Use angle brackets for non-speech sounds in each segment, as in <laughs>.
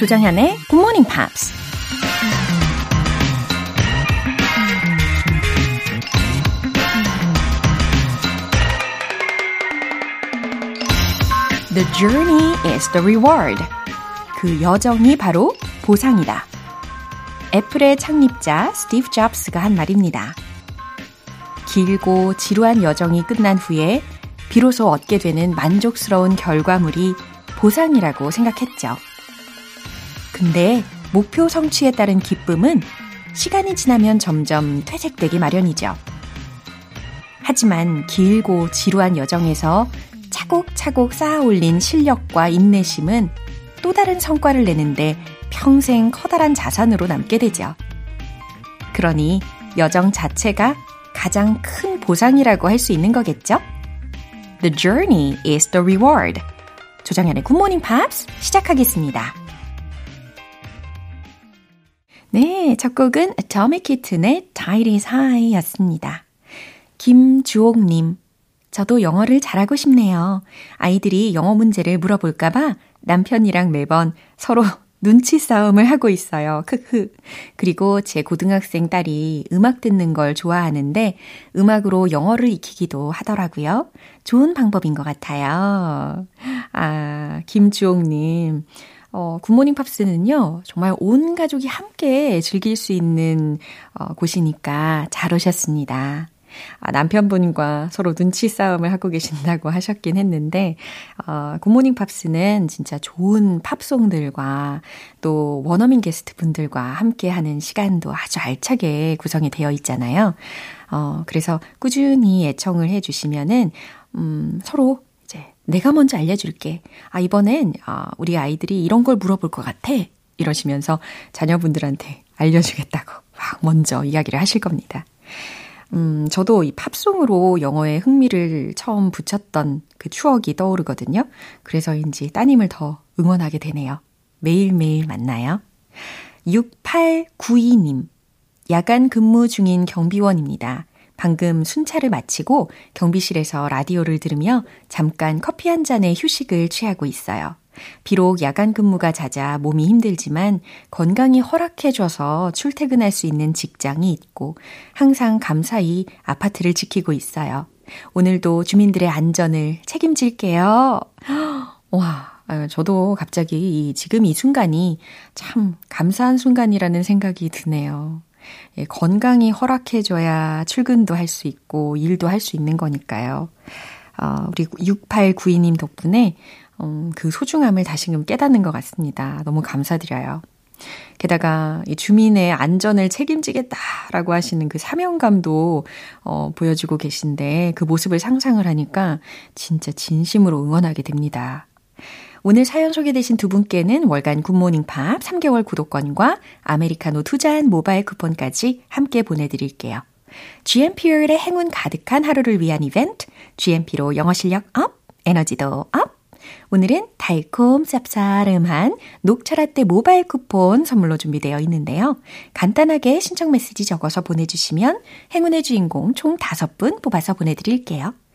조정현의 Good Morning Pops. The journey is the reward. 그 여정이 바로 보상이다. 애플의 창립자 스티브 잡스가 한 말입니다. 길고 지루한 여정이 끝난 후에 비로소 얻게 되는 만족스러운 결과물이 보상이라고 생각했죠. 근데 목표 성취에 따른 기쁨은 시간이 지나면 점점 퇴색되기 마련이죠. 하지만 길고 지루한 여정에서 차곡차곡 쌓아 올린 실력과 인내심은 또 다른 성과를 내는데 평생 커다란 자산으로 남게 되죠. 그러니 여정 자체가 가장 큰 보상이라고 할 수 있는 거겠죠? The journey is the reward. 조정현의 굿모닝 팝스 시작하겠습니다. 네, 첫 곡은 Kitten의 Tide is High 였습니다. 김주옥님, 저도 영어를 잘하고 싶네요. 아이들이 영어 문제를 물어볼까봐 남편이랑 매번 서로 <laughs> 눈치 싸움을 하고 있어요. 크크. 그리고 제 고등학생 딸이 음악 듣는 걸 좋아하는데 음악으로 영어를 익히기도 하더라고요. 좋은 방법인 것 같아요. 아, 김주옥님. 어, 굿모닝 팝스는요, 정말 온 가족이 함께 즐길 수 있는 어, 곳이니까 잘 오셨습니다. 아, 남편분과 서로 눈치 싸움을 하고 계신다고 <laughs> 하셨긴 했는데, 어, 굿모닝 팝스는 진짜 좋은 팝송들과 또 원어민 게스트 분들과 함께 하는 시간도 아주 알차게 구성이 되어 있잖아요. 어, 그래서 꾸준히 애청을 해 주시면은, 음, 서로 내가 먼저 알려줄게. 아, 이번엔, 어, 우리 아이들이 이런 걸 물어볼 것 같아. 이러시면서 자녀분들한테 알려주겠다고 막 먼저 이야기를 하실 겁니다. 음, 저도 이 팝송으로 영어에 흥미를 처음 붙였던 그 추억이 떠오르거든요. 그래서인지 따님을 더 응원하게 되네요. 매일매일 만나요. 6892님. 야간 근무 중인 경비원입니다. 방금 순찰을 마치고 경비실에서 라디오를 들으며 잠깐 커피 한 잔의 휴식을 취하고 있어요. 비록 야간 근무가 잦아 몸이 힘들지만 건강이 허락해줘서 출퇴근할 수 있는 직장이 있고 항상 감사히 아파트를 지키고 있어요. 오늘도 주민들의 안전을 책임질게요. <gasps> 와, 저도 갑자기 이, 지금 이 순간이 참 감사한 순간이라는 생각이 드네요. 예, 건강이 허락해줘야 출근도 할 수 있고 일도 할 수 있는 거니까요. 어, 우리 6892님 덕분에 음, 그 소중함을 다시금 깨닫는 것 같습니다. 너무 감사드려요. 게다가 이 주민의 안전을 책임지겠다라고 하시는 그 사명감도 어, 보여주고 계신데 그 모습을 상상을 하니까 진짜 진심으로 응원하게 됩니다. 오늘 사연 소개되신 두 분께는 월간 굿모닝 팝스 3개월 구독권과 아메리카노 두 잔 모바일 쿠폰까지 함께 보내드릴게요. GMP의 행운 가득한 하루를 위한 이벤트, GMP로 영어 실력 up, 에너지도 up, 오늘은 달콤 쌉싸름한 녹차라떼 모바일 쿠폰 선물로 준비되어 있는데요. 간단하게 신청 메시지 적어서 보내주시면 행운의 주인공 총 5분 뽑아서 보내드릴게요.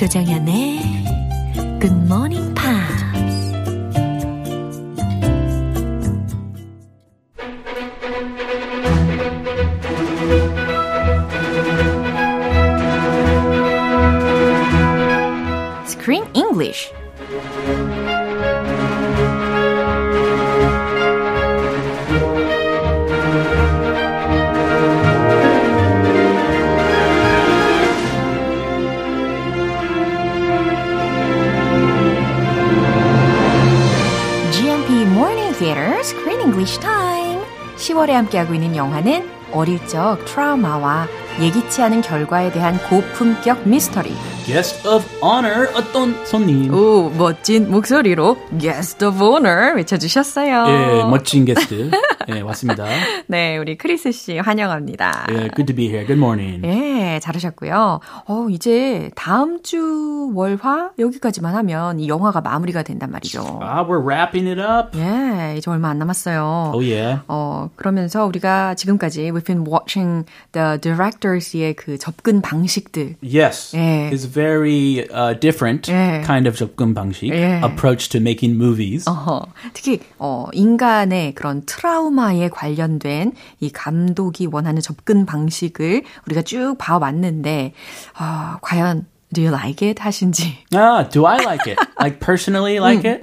조정현의 굿모닝 함께하고 있는 영화는 어릴 적 트라우마와 예기치 않은 결과에 대한 고품격 미스터리 guest of honor 어떤 손님. 오, 멋진 목소리로 guest of honor 외쳐주셨어요. 예, 멋진 게스트. <laughs> 예, 왔습니다. 네, 우리 크리스 씨 환영합니다. 예, good to be here. Good morning. 예, 잘하셨고요. 어, 이제 다음 주 월화 여기까지만 하면 이 영화가 마무리가 된단 말이죠. Ah, we're wrapping it up. 예, 이제 얼마 안 남았어요. Oh yeah. 어, 그러면서 우리가 지금까지 we've been watching the directors의 그 접근 방식들. Yes. 예. It's very uh, different 예. kind of 접근 방식 예. approach to making movies. 어허, 특히 어, 인간의 그런 트라우마 에 관련된 이 감독이 원하는 접근 방식을 우리가 쭉 봐왔는데 아, 과연 do you like it 하신지 Ah, do I like it? like personally like it?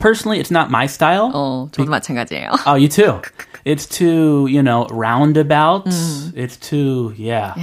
Personally, it's not my style. 어, 저도 마찬가지예요. Oh, you too. It's too, you know, roundabout. It's too, yeah.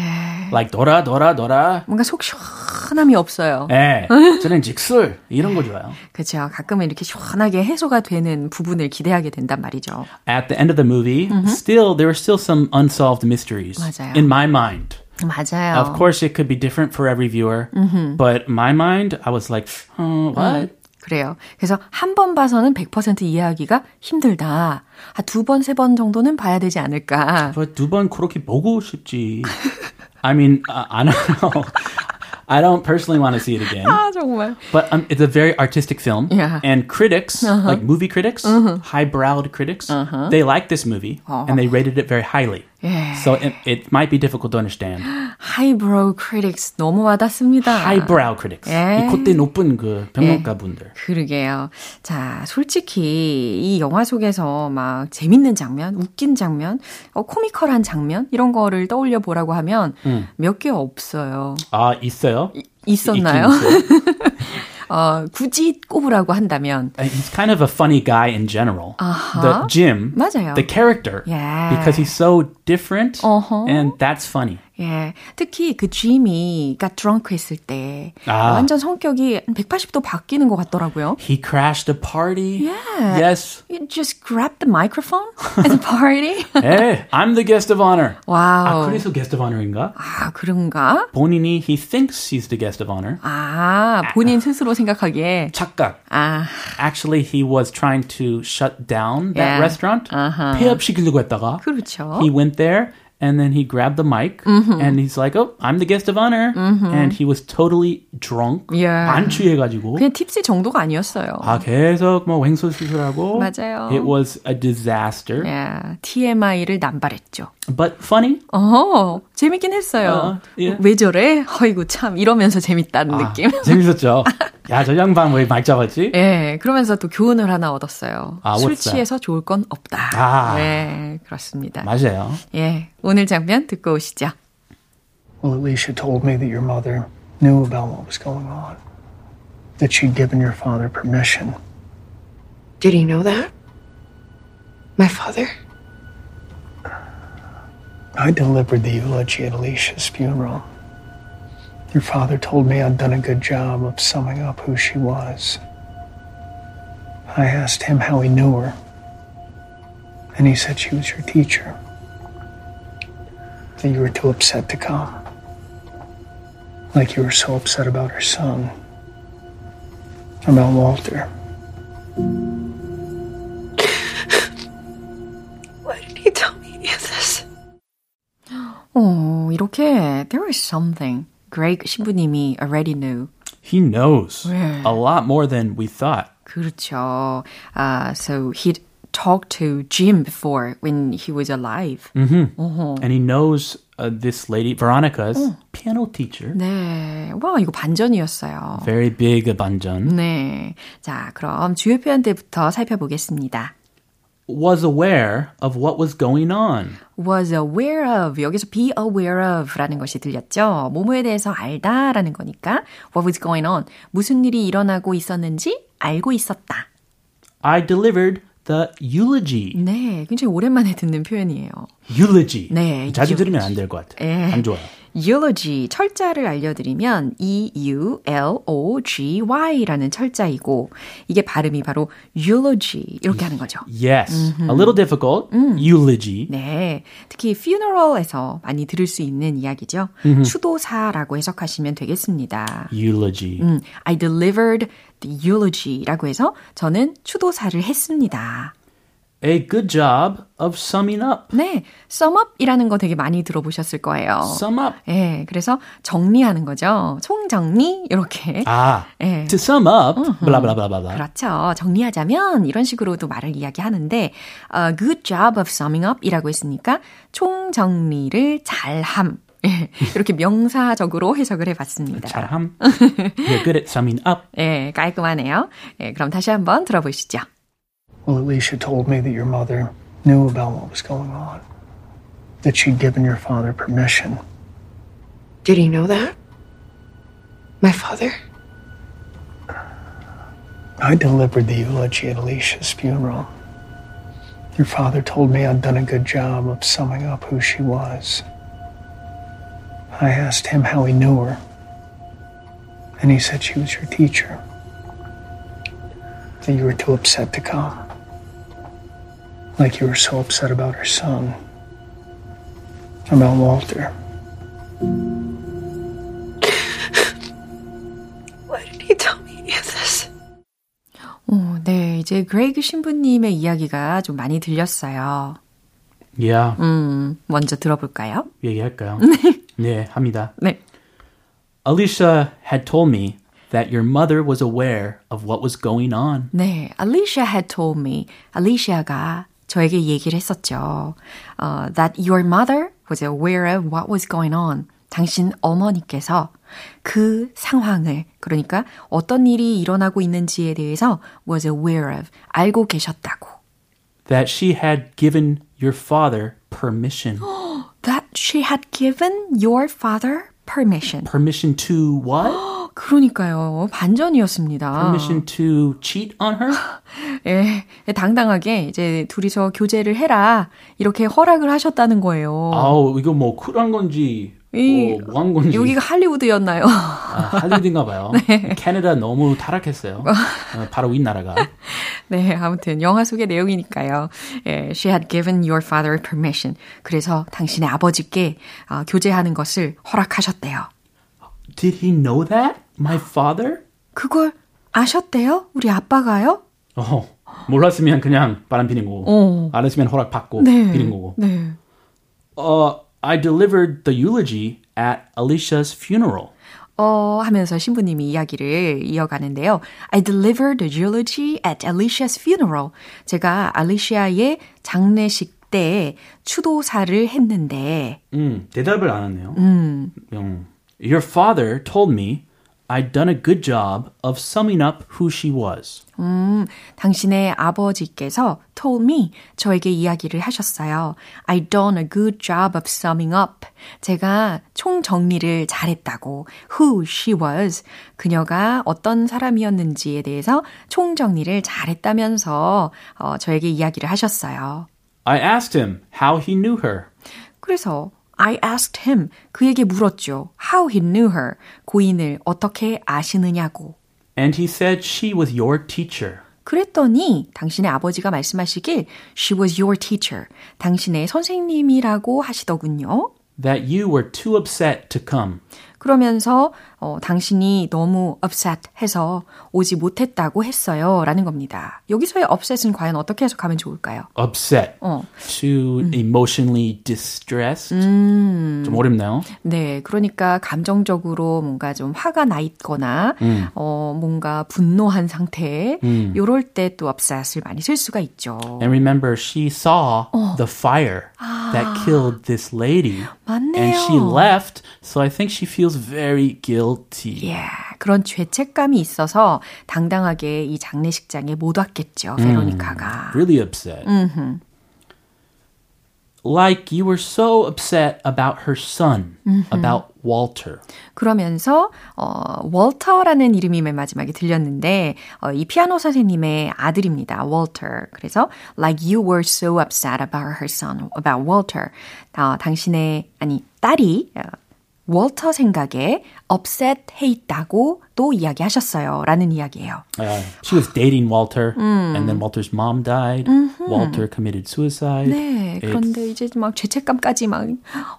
Like 돌아 돌아 돌아. 뭔가 속 시원함이 없어요. 예. 저는 직술 이런 거 좋아요. 그렇죠. 가끔은 이렇게 시원하게 해소가 되는 부분을 기대하게 된단 말이죠. At the end of the movie, still there were still some unsolved mysteries 맞아요. in my mind. 맞아요. Of course, it could be different for every viewer, but my mind, I was like, uh, what? 그래요. 그래서 한 번 봐서는 100% 이해하기가 힘들다. 한두 번, 세 번 정도는 봐야 되지 않을까. 두 번 그렇게 보고 싶지. I mean, uh, <laughs> I don't know. I don't personally want to see it again. 아, <laughs> 정말. But um, it's a very artistic film. Yeah. And critics, like movie critics, highbrowed critics, they like this movie and they rated it very highly. 예. So it, it might be difficult to understand. Highbrow critics 너무 와닿습니다. Highbrow critics. 예. 이 콧대 높은 그 평론가 분들. 그러게요. 자, 솔직히 이 영화 속에서 막 재밌는 장면, 웃긴 장면, 어, comical한 장면 이런 거를 떠올려 보라고 하면 몇개 없어요. 아, 있어요? 있었나요? <laughs> 있긴 있어요. 어, 굳이 꼽으라고 한다면 Uh, He's kind of a funny guy in general. Uh-huh. The Jim, 맞아요. the character, Yeah. because he's so different, Uh-huh. and that's funny. 예, 특히 그 got drunk 했을 때 아. 완전 성격이 180도 바뀌는 것 같더라고요. He crashed a party. Yeah. Yes. You just grab the microphone at the party. Hey, I'm the guest of honor. 아, 와우. 그래서 guest of honor인가? 아, 그런가? 본인이 he thinks he's the guest of honor. 아, 본인 스스로 생각하기에 착각. 아, Actually, he was trying to shut down that Yeah. restaurant. Uh-huh. 폐업시키려고 했다가 그렇죠. he went there and then he grabbed the mic and he's like, "Oh, I'm the guest of honor." And he was totally drunk. Yeah. 안 취해 가지고. 그냥 팁스 정도가 아니었어요. 아 계속 뭐 횡설수설하고. 맞아요. It was a disaster, 예, TMI를 남발했죠. but funny. 어, 재밌긴 했어요. 어, 예. 왜 저래? 어이구 참 이러면서 재밌다는 아, 느낌. 재밌었죠. 야, 저 양반 왜 마이크 잡았지? 예, 그러면서 또 교훈을 하나 얻었어요. 아, 술? 취해서 좋을 건 없다. 아. 네, 그렇습니다. 맞아요. 예, 오늘 장면 듣고 오시죠. Well, Alicia told me that your mother knew about what was going on, that she'd given your father permission. Did he know that? My father? I delivered the eulogy at Alicia's funeral. Your father told me I'd done a good job of summing up who she was. I asked him how he knew her, and he said she was your teacher. That you were too upset to come. Like you were so upset about her son. About Walter. Why did he tell me any of this? 어, 이렇게 there is something Greg 신부님이 already knew. He knows 네. a lot more than we thought. 그렇죠. Uh, so he'd talked to Jim before when he was alive. And he knows uh, this lady, Veronica's piano teacher. 네, 와 이거 반전이었어요. Very big 반전. 네, 자 그럼 주요 표현들부터 살펴보겠습니다. Was aware of what was going on. was aware of 여기서 be aware of라는 것이 들렸죠. 뭐뭐에 대해서 알다라는 거니까 what was going on 무슨 일이 일어나고 있었는지 알고 있었다. I delivered the eulogy. 네, 굉장히 오랜만에 듣는 표현이에요. eulogy. 네, 자주 eulogy. 들으면 안 될 것 같아. 예. 안 좋아요. Eulogy 철자를 알려드리면 E-U-L-O-G-Y라는 철자이고 이게 발음이 바로 eulogy 이렇게 하는 거죠. Yes. A little difficult. Eulogy. 네, 특히 funeral에서 많이 들을 수 있는 이야기죠. 추도사라고 해석하시면 되겠습니다. Eulogy. 음, I delivered the eulogy라고 해서 저는 추도사를 했습니다. A good job of summing up. 네, sum up이라는 거 되게 많이 들어보셨을 거예요. Sum up. 예, 그래서 정리하는 거죠. 총정리 이렇게. Ah, 예. to sum up, blah, blah, blah, blah, blah. 그렇죠. 정리하자면 이런 식으로도 말을 이야기하는데 a good job of summing up 이라고 했으니까 총정리를 잘함. 예, 이렇게 명사적으로 해석을 해봤습니다. 잘함. You're good at summing up. <laughs> 예, 깔끔하네요. 예, 그럼 다시 한번 들어보시죠. Well, Alicia told me that your mother knew about what was going on, that she'd given your father permission. Did he know that? My father? I delivered the eulogy at Alicia's funeral. Your father told me I'd done a good job of summing up who she was. I asked him how he knew her, and he said she was your teacher. That you were too upset to come Like you were so upset about her son. About Walter. Why did he tell me any of this? 어, 네, 이제 그레이그 신부님의 이야기가 좀 많이 들렸어요. Yeah. 음, 먼저 들어볼까요? 얘기할까요? <laughs> 네, 합니다. 네. Alicia had told me that your mother was aware of what was going on. 네, Alicia had told me. Alicia가 저에게 얘기를 했었죠. 어, that your mother was aware of what was going on. 당신 어머니께서 그 상황을, 그러니까 어떤 일이 일어나고 있는지에 대해서 was aware of, 알고 계셨다고. That she had given your father permission. That she had given your father permission. permission to what? 그러니까요. 반전이었습니다. permission to cheat on her? <laughs> 예, 당당하게 이제 둘이서 교제를 해라. 이렇게 허락을 하셨다는 거예요. 아우, 이거 뭐 쿨한 건지, 이- 뭐, 뭐한 건지. 여기가 할리우드였나요? 아, 할리우드인가 봐요. <laughs> 캐나다 너무 타락했어요. 어, 바로 윗나라가. <laughs> 네, 아무튼 영화 속의 내용이니까요. 예, she had given your father permission. 그래서 당신의 아버지께 어, 교제하는 것을 허락하셨대요. Did he know that? My father? 그걸 아셨대요? 우리 아빠가요? 어, 몰랐으면 그냥 바람 피는 거고. 어. 알았으면 허락 받고 네. 피는 거고. 네. Uh, I delivered the eulogy at Alicia's funeral. 어, 하면서 신부님이 이야기를 이어가는데요. I delivered the eulogy at Alicia's funeral. 제가 알리시아의 장례식 때 추도사를 했는데, 음, 대답을 안 하네요. 음. Your father told me I'd done a good job of summing up who she was. 음, 당신의 아버지께서 told me, 저에게 이야기를 하셨어요. I done a good job of summing up. 제가 총 정리를 잘했다고. Who she was. 그녀가 어떤 사람이었는지에 대해서 총 정리를 잘했다면서 어, 저에게 이야기를 하셨어요. I asked him how he knew her. 그래서 I asked him, 그에게 물었죠. How he knew her. 고인을 어떻게 아시느냐고. And he said she was your teacher. 그랬더니 당신의 아버지가 말씀하시길 She was your teacher. 당신의 선생님이라고 하시더군요. That you were too upset to come. 그러면서 어, 당신이 너무 upset 해서 오지 못했다고 했어요. 라는 겁니다. 여기서의 upset은 과연 어떻게 해석하면 좋을까요? Upset. 어. To emotionally distressed. 좀 어렵나요? 네, 그러니까 감정적으로 뭔가 좀 화가 나 있거나 어, 뭔가 분노한 상태 요럴 때 또 upset을 많이 쓸 수가 있죠. And remember, she saw the fire that killed this lady. 맞네요. And she left, so I think she feels very guilty. 예, 그런 죄책감이 있어서 당당하게 이 장례식장에 못 왔겠죠, 베로니카가. Really upset. Like you were so upset about her son, about Walter. 그러면서 어, 월터라는 이름이 맨 마지막에 들렸는데 어, 이 피아노 선생님의 아들입니다, 월터. 그래서 like you were so upset about her son, about Walter. 어, 당신의 아니 딸이 어, 월터 생각에 upset 해 있다고 또 이야기하셨어요. 라는 이야기예요. Uh, she was dating Walter, 음. and then Walter's mom died. 음흠. Walter committed suicide. 네, 그런데 It's, 이제 막 죄책감까지 막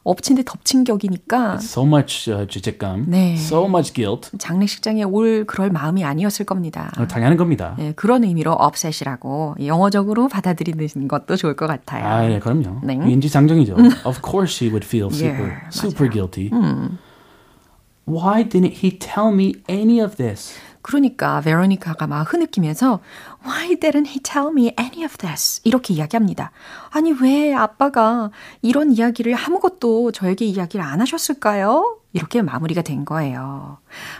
엎친 데 덮친 격이니까. So much uh, 죄책감. 네. So much guilt. 장례식장에 올 그럴 마음이 아니었을 겁니다. 어, 당연한 겁니다. 네, 그런 의미로 upset이라고 영어적으로 받아들이는 것도 좋을 것 같아요. 아, 네, 그럼요. 네. 인지상정이죠. of course she would feel super, yeah, super guilty. 음. Why didn't he tell me any of this? 그러니까 베로니카가 막 흐느끼면서 Why didn't he tell me any of this? 이렇게 이야기합니다. 아니 왜 아빠가 이런 이야기를 아무것도 저에게 이야기를 안 하셨을까요? 이렇게 마무리가 된 거예요.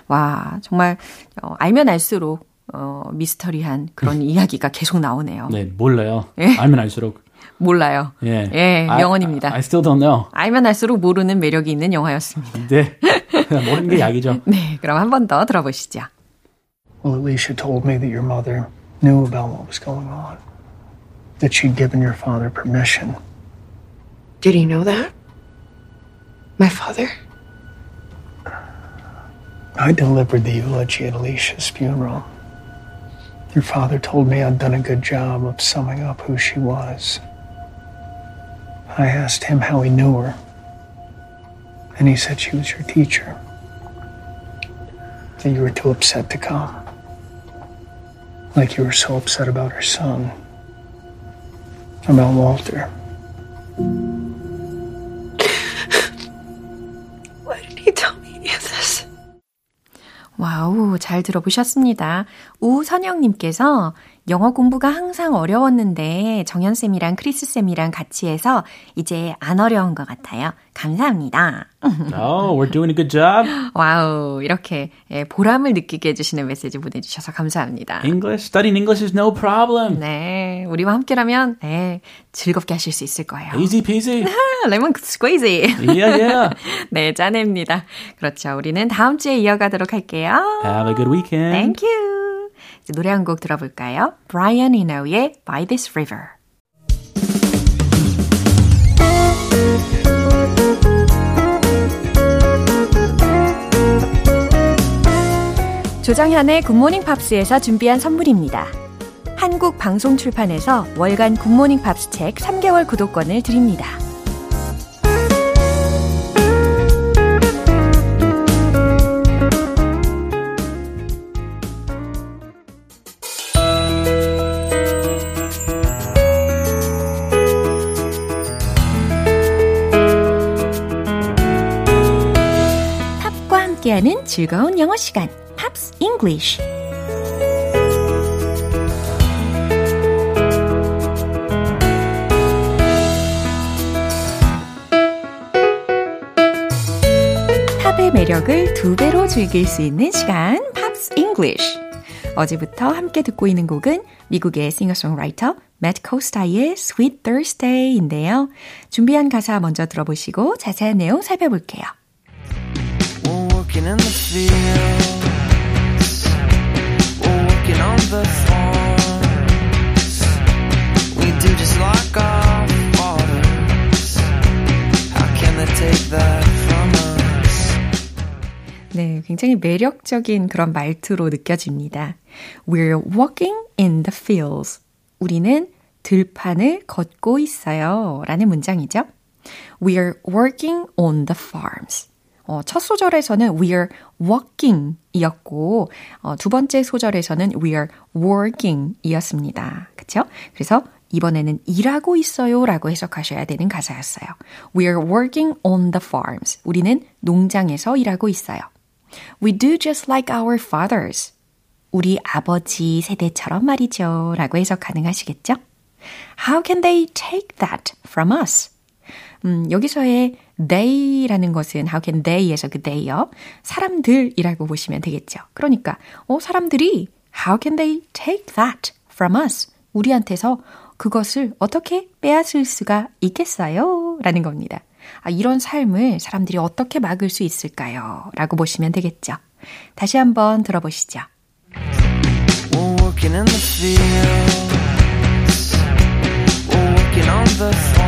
와 정말 어, 알면 알수록 어, 미스터리한 그런 <laughs> 이야기가 계속 나오네요. 네 몰라요. 예? 알면 알수록 몰라요. 예, 예 명언입니다. I, I still don't know. 알면 알수록 모르는 매력이 있는 영화였습니다. 네. <laughs> 모르는 <laughs> 게 약이죠. <laughs> 네, 그럼 한 번 더 들어보시죠. Well, Alicia told me that your mother knew about what was going on. That she'd given your father permission. Did he know that? My father? I delivered the eulogy at Alicia's funeral. Your father told me I'd done a good job of summing up who she was. I asked him how he knew her. And he said she was your teacher. That you were too upset to come. Like you were so upset about her son. About Walter. <laughs> Why did he tell me any of this? 와우, 잘 들어보셨습니다. 우선영님께서 영어 공부가 항상 어려웠는데 정연쌤이랑 크리스쌤이랑 같이 해서 이제 안 어려운 것 같아요. 감사합니다. Oh, <laughs> we're doing a good job. Wow, 이렇게 예, 보람을 느끼게 해주시는 메시지 보내주셔서 감사합니다. English, studying English is no problem. 네, 우리와 함께라면 네, 즐겁게 하실 수 있을 거예요. Easy peasy. <laughs> Lemon squeezy. Yeah, yeah. <laughs> 네, 짜냅니다. 그렇죠. 우리는 다음 주에 이어가도록 할게요. Have a good weekend. Thank you. 노래 한 곡 들어볼까요? Brian Eno의 By This River. 조정현의 굿모닝 팝스에서 준비한 선물입니다. 한국 방송 출판에서 월간 굿모닝 팝스 책 3개월 구독권을 드립니다. 즐거운 영어 시간, Pops English. 팝의 매력을 두 배로 즐길 수 있는 시간, Pops English. 어제부터 함께 듣고 있는 곡은 미국의 싱어송라이터 매트 코스타의 Sweet Thursday인데요. 준비한 가사 먼저 들어보시고 자세한 내용 살펴볼게요. Working in the fields. We're working on the farms. We do just like our fathers. How can they take that from us? 네, 굉장히 매력적인 그런 말투로 느껴집니다. We're walking in the fields. 우리는 들판을 걷고 있어요. 라는 문장이죠. We're working on the farms. 어, 첫 소절에서는 we're walking 이었고, 어, 두 번째 소절에서는 we're working 이었습니다. 그쵸? 그래서 이번에는 일하고 있어요 라고 해석하셔야 되는 가사였어요. We're working on the farms. 우리는 농장에서 일하고 있어요. We do just like our fathers. 우리 아버지 세대처럼 말이죠. 라고 해석 가능하시겠죠? How can they take that from us? 음, 여기서의 they라는 것은 how can they에서 그 they요. 사람들이라고 보시면 되겠죠. 그러니까 어 사람들이 how can they take that from us? 우리한테서 그것을 어떻게 빼앗을 수가 있겠어요? 라는 겁니다. 아, 이런 삶을 사람들이 어떻게 막을 수 있을까요? 라고 보시면 되겠죠. 다시 한번 들어보시죠. We're working in the fields. We're working on the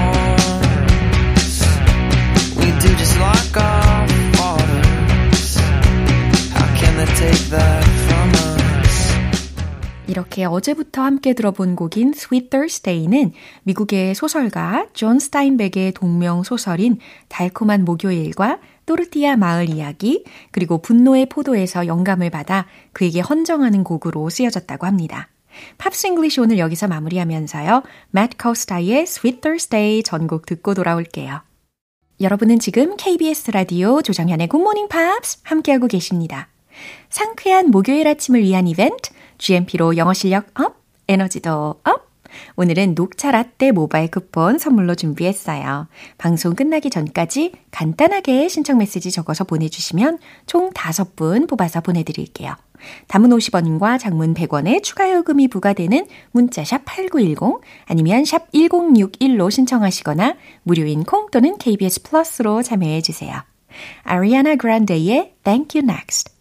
이렇게 어제부터 함께 들어본 곡인 Sweet Thursday는 미국의 소설가 존 스타인벡의 동명 소설인 달콤한 목요일과 또르티아 마을 이야기, 그리고 분노의 포도에서 영감을 받아 그에게 헌정하는 곡으로 쓰여졌다고 합니다. 팝스 잉글리시 오늘 여기서 마무리하면서요. Matt Costa의 Sweet Thursday 전곡 듣고 돌아올게요. 여러분은 지금 KBS 라디오 조정현의 굿모닝 팝스 함께하고 계십니다. 상쾌한 목요일 아침을 위한 이벤트 GMP로 영어 실력 업, 에너지도 업. 오늘은 녹차 라떼 모바일 쿠폰 선물로 준비했어요. 방송 끝나기 전까지 간단하게 신청 메시지 적어서 보내주시면 총 5분 뽑아서 보내드릴게요. 담은 50원과 장문 100원의 추가 요금이 부과되는 문자샵 8910 아니면 샵 1061로 신청하시거나 무료인 콩 또는 KBS 플러스로 참여해 주세요. 아리아나 그란데의 Thank You Next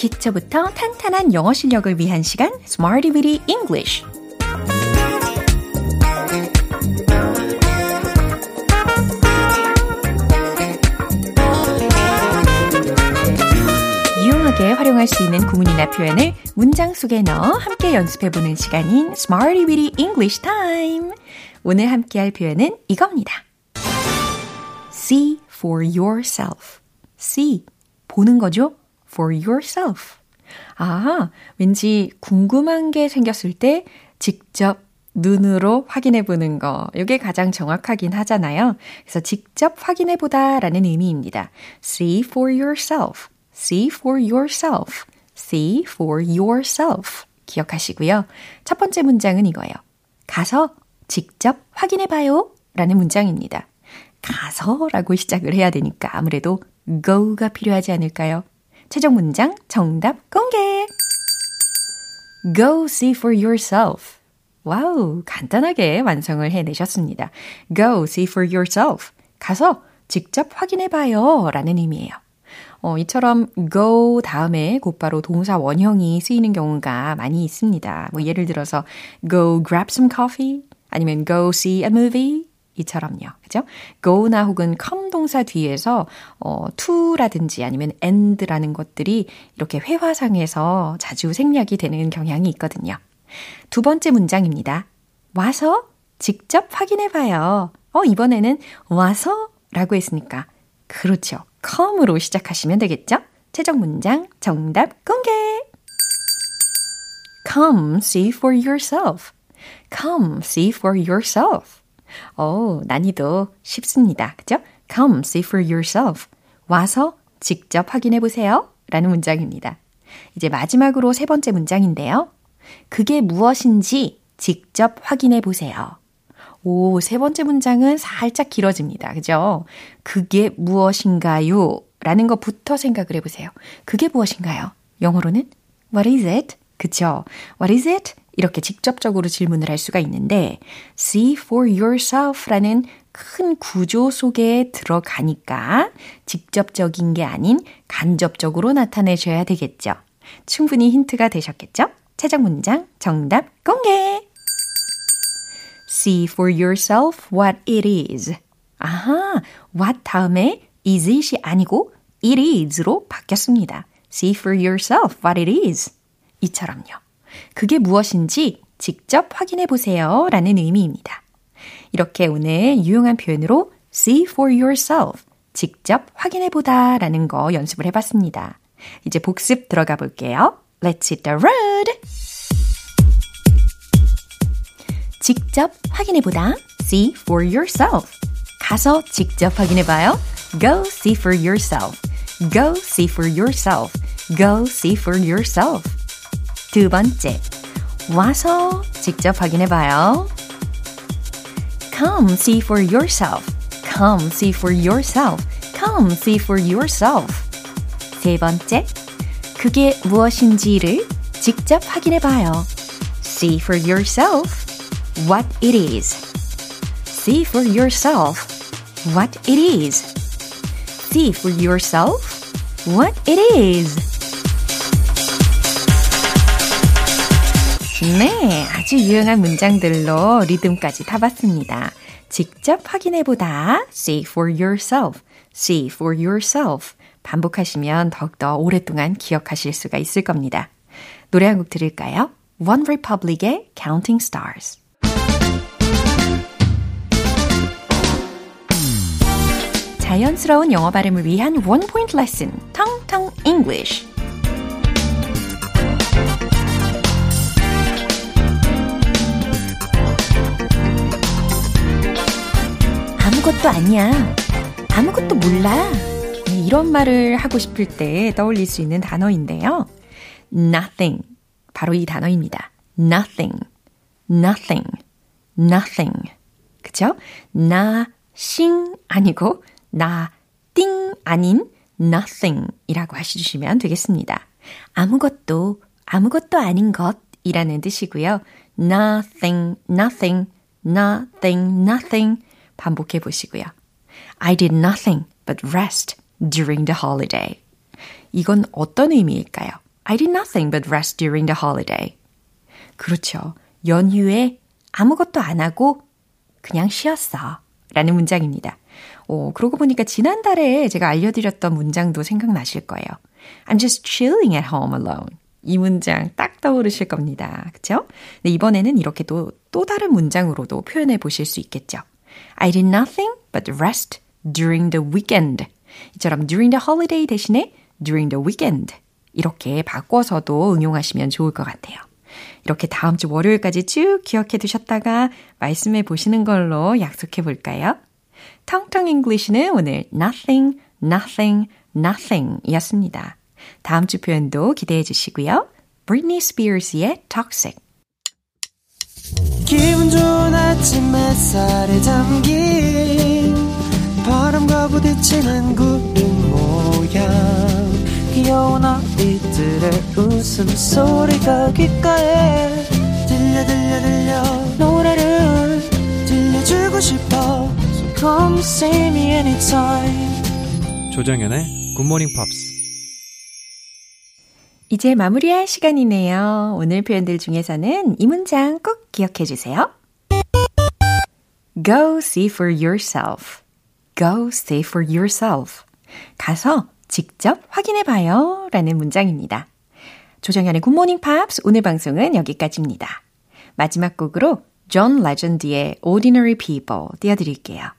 기초부터 탄탄한 영어 실력을 위한 시간 Smarty Weedy English 수 있는 구문이나 표현을 문장 속에 넣어 함께 연습해보는 시간인 Smarty Weedy English Time 오늘 함께할 표현은 이겁니다. See for yourself. See, 보는 거죠? for yourself. 아, 왠지 궁금한 게 생겼을 때 직접 눈으로 확인해 보는 거. 이게 가장 정확하긴 하잖아요. 그래서 직접 확인해 보다라는 의미입니다. See for yourself. See for yourself. See for yourself. 기억하시고요. 첫 번째 문장은 이거예요. 가서 직접 확인해 봐요. 라는 문장입니다. 가서 라고 시작을 해야 되니까 아무래도 go가 필요하지 않을까요? 최종 문장 정답 공개! Go see for yourself. 와우, 간단하게 완성을 해내셨습니다. Go see for yourself. 가서 직접 확인해 봐요. 라는 의미예요. 어, 이처럼 go 다음에 곧바로 동사 원형이 쓰이는 경우가 많이 있습니다. 뭐 예를 들어서 go grab some coffee 아니면 go see a movie 이처럼요. 그죠? go나 혹은 come 동사 뒤에서 어, to라든지 아니면 and라는 것들이 이렇게 회화상에서 자주 생략이 되는 경향이 있거든요. 두 번째 문장입니다. 와서 직접 확인해 봐요. 어, 이번에는 와서 라고 했으니까. 그렇죠. Come으로 시작하시면 되겠죠? 최종 문장 정답 공개! Come see for yourself. Come see for yourself. 오, 난이도 쉽습니다. 그죠? Come see for yourself. 와서 직접 확인해 보세요. 라는 문장입니다. 이제 마지막으로 세 번째 문장인데요. 그게 무엇인지 직접 확인해 보세요. 오, 세 번째 문장은 살짝 길어집니다. 그죠? 그게 무엇인가요? 라는 것부터 생각을 해보세요. 그게 무엇인가요? 영어로는 What is it? 그쵸? What is it? 이렇게 직접적으로 질문을 할 수가 있는데 see for yourself라는 큰 구조 속에 들어가니까 직접적인 게 아닌 간접적으로 나타내셔야 되겠죠. 충분히 힌트가 되셨겠죠? 최종 문장 정답 공개! See for yourself what it is. 아하, what 다음에 is it이 아니고 it is로 바뀌었습니다. See for yourself what it is. 이처럼요. 그게 무엇인지 직접 확인해 보세요. 라는 의미입니다. 이렇게 오늘 유용한 표현으로 see for yourself. 직접 확인해 보다 라는 거 연습을 해 봤습니다. 이제 복습 들어가 볼게요. Let's hit the road! 직접 확인해 보다. See for yourself. 가서 직접 확인해 봐요. Go see for yourself. Go see for yourself. Go see for yourself. 두 번째. 와서 직접 확인해 봐요. Come see for yourself. Come see for yourself. Come see for yourself. 세 번째. 그게 무엇인지를 직접 확인해 봐요. See for yourself what it is. See for yourself what it is. See for yourself what it is. 네, 아주 유용한 문장들로 리듬까지 타봤습니다. 직접 확인해보다 see for yourself, see for yourself 반복하시면 더욱더 오랫동안 기억하실 수가 있을 겁니다. 노래 한 곡 들을까요? One Republic의 Counting Stars 자연스러운 영어 발음을 위한 원 포인트 레슨, 텅텅 English. 아무것도 아니야. 아무것도 몰라. 이런 말을 하고 싶을 때 떠올릴 수 있는 단어인데요. nothing. 바로 이 단어입니다. nothing. nothing. nothing. 그쵸? nothing 아니고 나, 띵 아닌 nothing 이라고 하시주시면 되겠습니다. 아무것도, 아무것도 아닌 것이라는 뜻이고요. nothing, nothing, nothing, nothing 반복해 보시고요. I did nothing but rest during the holiday. 이건 어떤 의미일까요? I did nothing but rest during the holiday. 그렇죠. 연휴에 아무것도 안 하고 그냥 쉬었어. 라는 문장입니다. 오, 그러고 보니까 지난달에 제가 알려드렸던 문장도 생각나실 거예요. I'm just chilling at home alone. 이 문장 딱 떠오르실 겁니다. 그쵸? 네, 이번에는 이렇게 또, 또 다른 문장으로도 표현해 보실 수 있겠죠. I did nothing but rest during the weekend. 이처럼 during the holiday 대신에 during the weekend. 이렇게 바꿔서도 응용하시면 좋을 것 같아요. 이렇게 다음 주 월요일까지 쭉 기억해 두셨다가 말씀해 보시는 걸로 약속해 볼까요? 텅텅 English는 오늘 nothing, nothing, nothing 이었습니다. 다음 주 표현도 기대해 주시고요. Britney Spears의 Toxic. 기분 좋은 아침 햇살에 담긴 바람과 부딪히는 구름 모양 귀여운 아이들의 웃음소리가 귓가에 들려 들려 들려 노래를 들려주고 싶어 Come see me anytime. 조정현의 굿모닝 팝스. 이제 마무리할 시간이네요. 오늘 표현들 중에서는 이 문장 꼭 기억해 주세요. Go see for yourself. Go see for yourself. 가서 직접 확인해 봐요. 라는 문장입니다. 조정현의 굿모닝 팝스 오늘 방송은 여기까지입니다. 마지막 곡으로 존 레전드의 Ordinary People 띄워드릴게요.